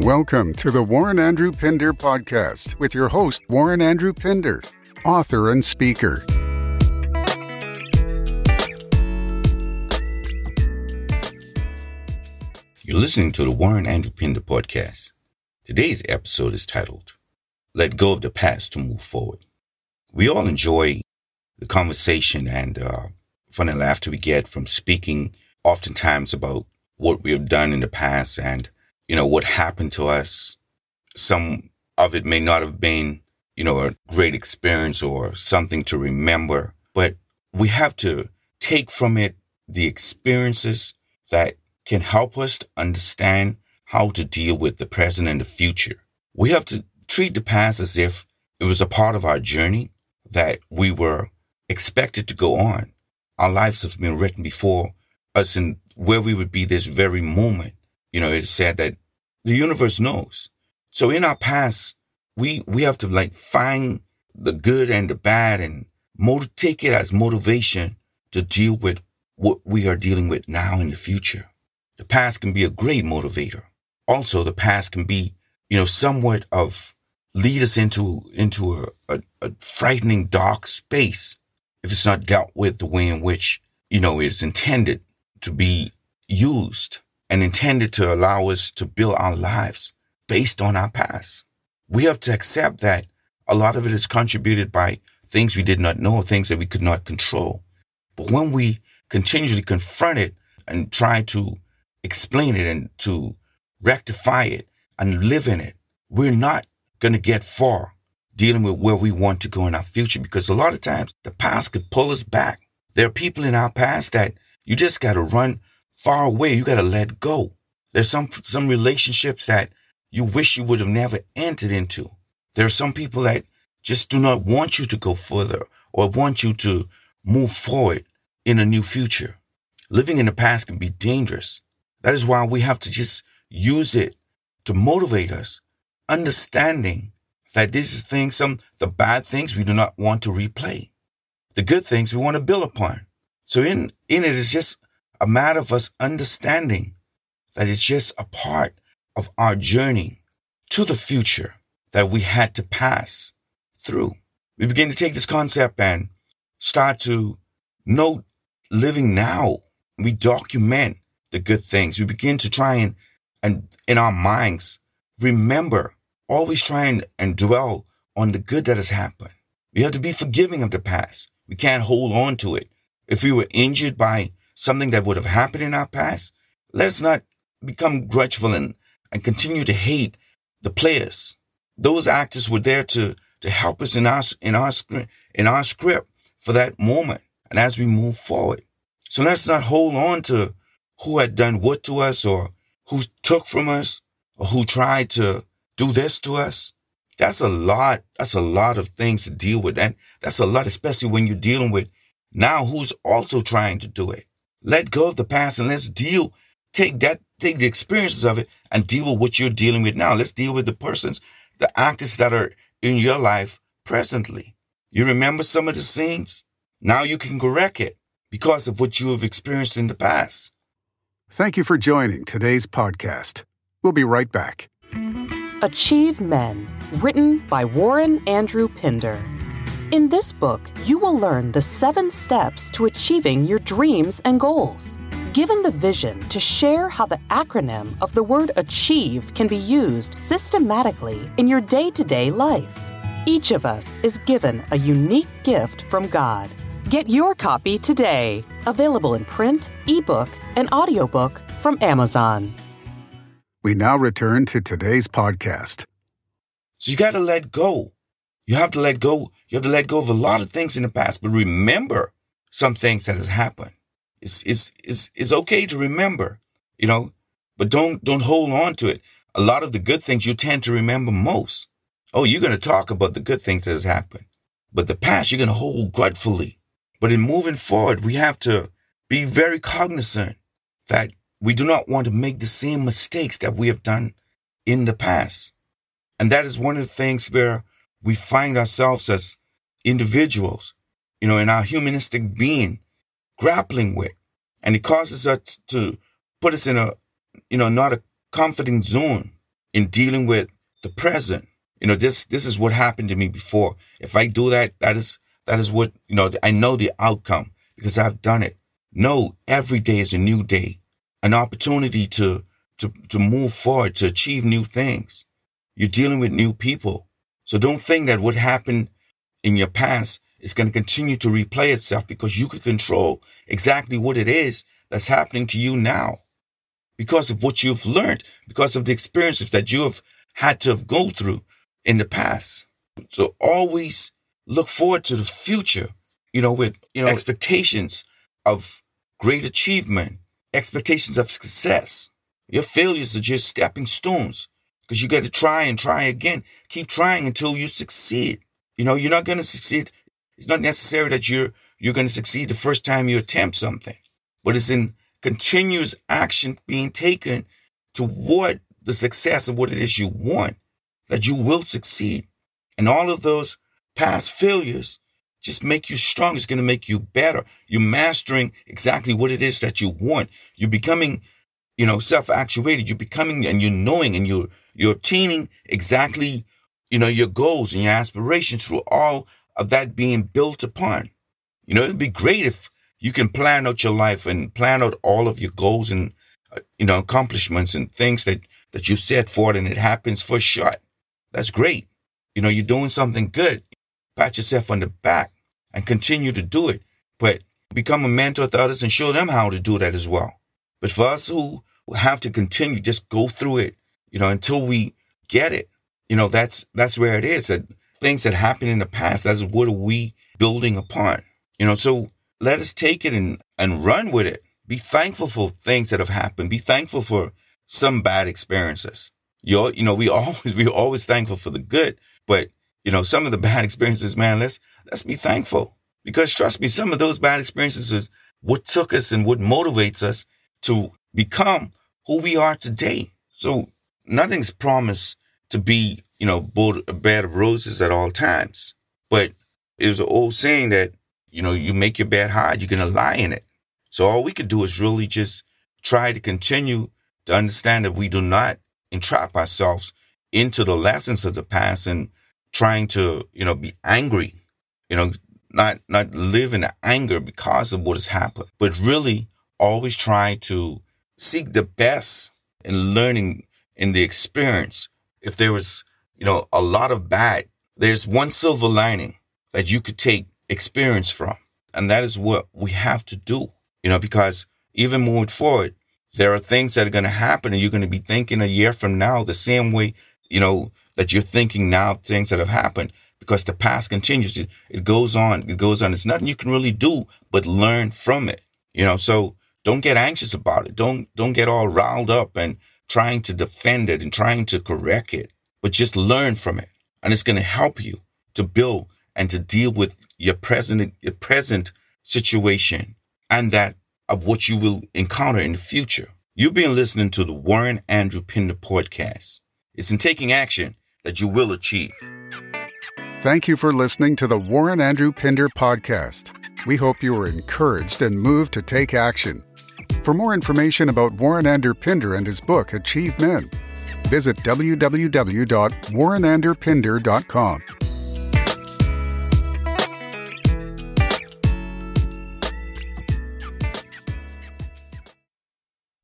Welcome to the Warren Andrew Pinder podcast with your host, Warren Andrew Pinder, author and speaker. You're listening to the Warren Andrew Pinder podcast. Today's episode is titled, Let Go of the Past to Move Forward. We all enjoy the conversation and uh, fun and laughter we get from speaking oftentimes about what we have done in the past and, you know, what happened to us. Some of it may not have been, you know, a great experience or something to remember, but we have to take from it the experiences that can help us to understand how to deal with the present and the future. We have to treat the past as if it was a part of our journey that we were expected to go on. Our lives have been written before us and where we would be this very moment. You know, it's said that the universe knows. So in our past, we, we have to like find the good and the bad and motiv- take it as motivation to deal with what we are dealing with now in the future. The past can be a great motivator. Also, the past can be, you know, somewhat of lead us into, into a, a, a frightening dark space if it's not dealt with the way in which, you know, it's intended to be used and intended to allow us to build our lives based on our past. We have to accept that a lot of it is contributed by things we did not know, things that we could not control. But when we continually confront it and try to explain it and to rectify it and live in it, we're not going to get far dealing with where we want to go in our future because a lot of times the past could pull us back. There are people in our past that you just got to run far away. You got to let go. There's some, some relationships that you wish you would have never entered into. There are some people that just do not want you to go further or want you to move forward in a new future. Living in the past can be dangerous. That is why we have to just use it to motivate us, understanding that these things, some, the bad things we do not want to replay. The good things we want to build upon. So in, in it is just a matter of us understanding that it's just a part of our journey to the future that we had to pass through. We begin to take this concept and start to note living now. We document the good things. We begin to try and, and in our minds, remember, always try and, and dwell on the good that has happened. We have to be forgiving of the past. We can't hold on to it. If we were injured by something that would have happened in our past, let's not become grudgeful and, and continue to hate the players. Those actors were there to, to help us in our, in our, in our script for that moment and as we move forward. So let's not hold on to who had done what to us or who took from us or who tried to do this to us. That's a lot. That's a lot of things to deal with. And that's a lot, especially when you're dealing with now who's also trying to do it. Let go of the past and let's deal, take that, take the experiences of it and deal with what you're dealing with now. Let's deal with the persons, the actors that are in your life presently. You remember some of the scenes? Now you can correct it because of what you have experienced in the past. Thank you for joining today's podcast. We'll be right back. Achieve Men, written by Warren Andrew Pinder. In this book, you will learn the seven steps to achieving your dreams and goals. Given the vision to share how the acronym of the word achieve can be used systematically in your day to day life. Each of us is given a unique gift from God. Get your copy today. Available in print, ebook, and audiobook from Amazon. We now return to today's podcast. So you got to let go. You have to let go. You have to let go of a lot of things in the past, but remember some things that have happened. It's, it's, it's, it's okay to remember, you know, but don't, don't hold on to it. A lot of the good things you tend to remember most. Oh, you're going to talk about the good things that has happened, but the past you're going to hold gratefully. But in moving forward, we have to be very cognizant that we do not want to make the same mistakes that we have done in the past. And that is one of the things where we find ourselves as individuals, you know, in our humanistic being grappling with. And it causes us to put us in a, you know, not a comforting zone in dealing with the present. You know, this this is what happened to me before. If I do that, that is that is what you know. I know the outcome because I've done it. No, every day is a new day, an opportunity to to to move forward, to achieve new things. You're dealing with new people, so don't think that what happened in your past is going to continue to replay itself because you can control exactly what it is that's happening to you now because of what you've learned, because of the experiences that you have had to have go through in the past. So always look forward to the future, you know, with, you know, expectations of great achievement, expectations of success. Your failures are just stepping stones because you got to try and try again. Keep trying until you succeed. You know, you're not going to succeed. It's not necessary that you're, you're going to succeed the first time you attempt something, but it's in continuous action being taken toward the success of what it is you want that you will succeed. And all of those past failures just make you strong. It's going to make you better. You're mastering exactly what it is that you want. You're becoming, you know, self-actuated. You're becoming and you're knowing and you're, you're attaining exactly, you know, your goals and your aspirations through all of that being built upon. You know, it'd be great if you can plan out your life and plan out all of your goals and, uh, you know, accomplishments and things that, that you set forward and it happens for sure. That's great. You know, you're doing something good. Pat yourself on the back and continue to do it, but become a mentor to others and show them how to do that as well. But for us who have to continue, just go through it, you know, until we get it. You know, that's, that's where it is that things that happened in the past, that's what are we building upon? You know, so let us take it and, and run with it. Be thankful for things that have happened. Be thankful for some bad experiences. You you know, we always, we always thankful for the good, but you know, some of the bad experiences, man, let's, let's be thankful because trust me, some of those bad experiences is what took us and what motivates us to become who we are today. So nothing's promised to be, you know, a bed of roses at all times, but there's an old saying that you know, you make your bed hard, you're going to lie in it. So all we can do is really just try to continue to understand that we do not entrap ourselves into the lessons of the past and trying to, you know, be angry, you know, not, not live in anger because of what has happened, but really always try to seek the best in learning in the experience. If there was, you know, a lot of bad, there's one silver lining that you could take experience from. And that is what we have to do, you know, because even moving forward, there are things that are going to happen and you're going to be thinking a year from now the same way, you know, that you're thinking now things that have happened because the past continues. It, it goes on. It goes on. It's nothing you can really do but learn from it, you know, so don't get anxious about it. Don't, don't get all riled up and trying to defend it and trying to correct it, but just learn from it. And it's going to help you to build and to deal with your present, your present situation and that of what you will encounter in the future. You've been listening to the Warren Andrew Pinder podcast. It's in taking action that you will achieve. Thank you for listening to the Warren Andrew Pinder podcast. We hope you were encouraged and moved to take action. For more information about Warren Andrew Pinder and his book, Achieve Men, visit www.warrenandrewpinder.com.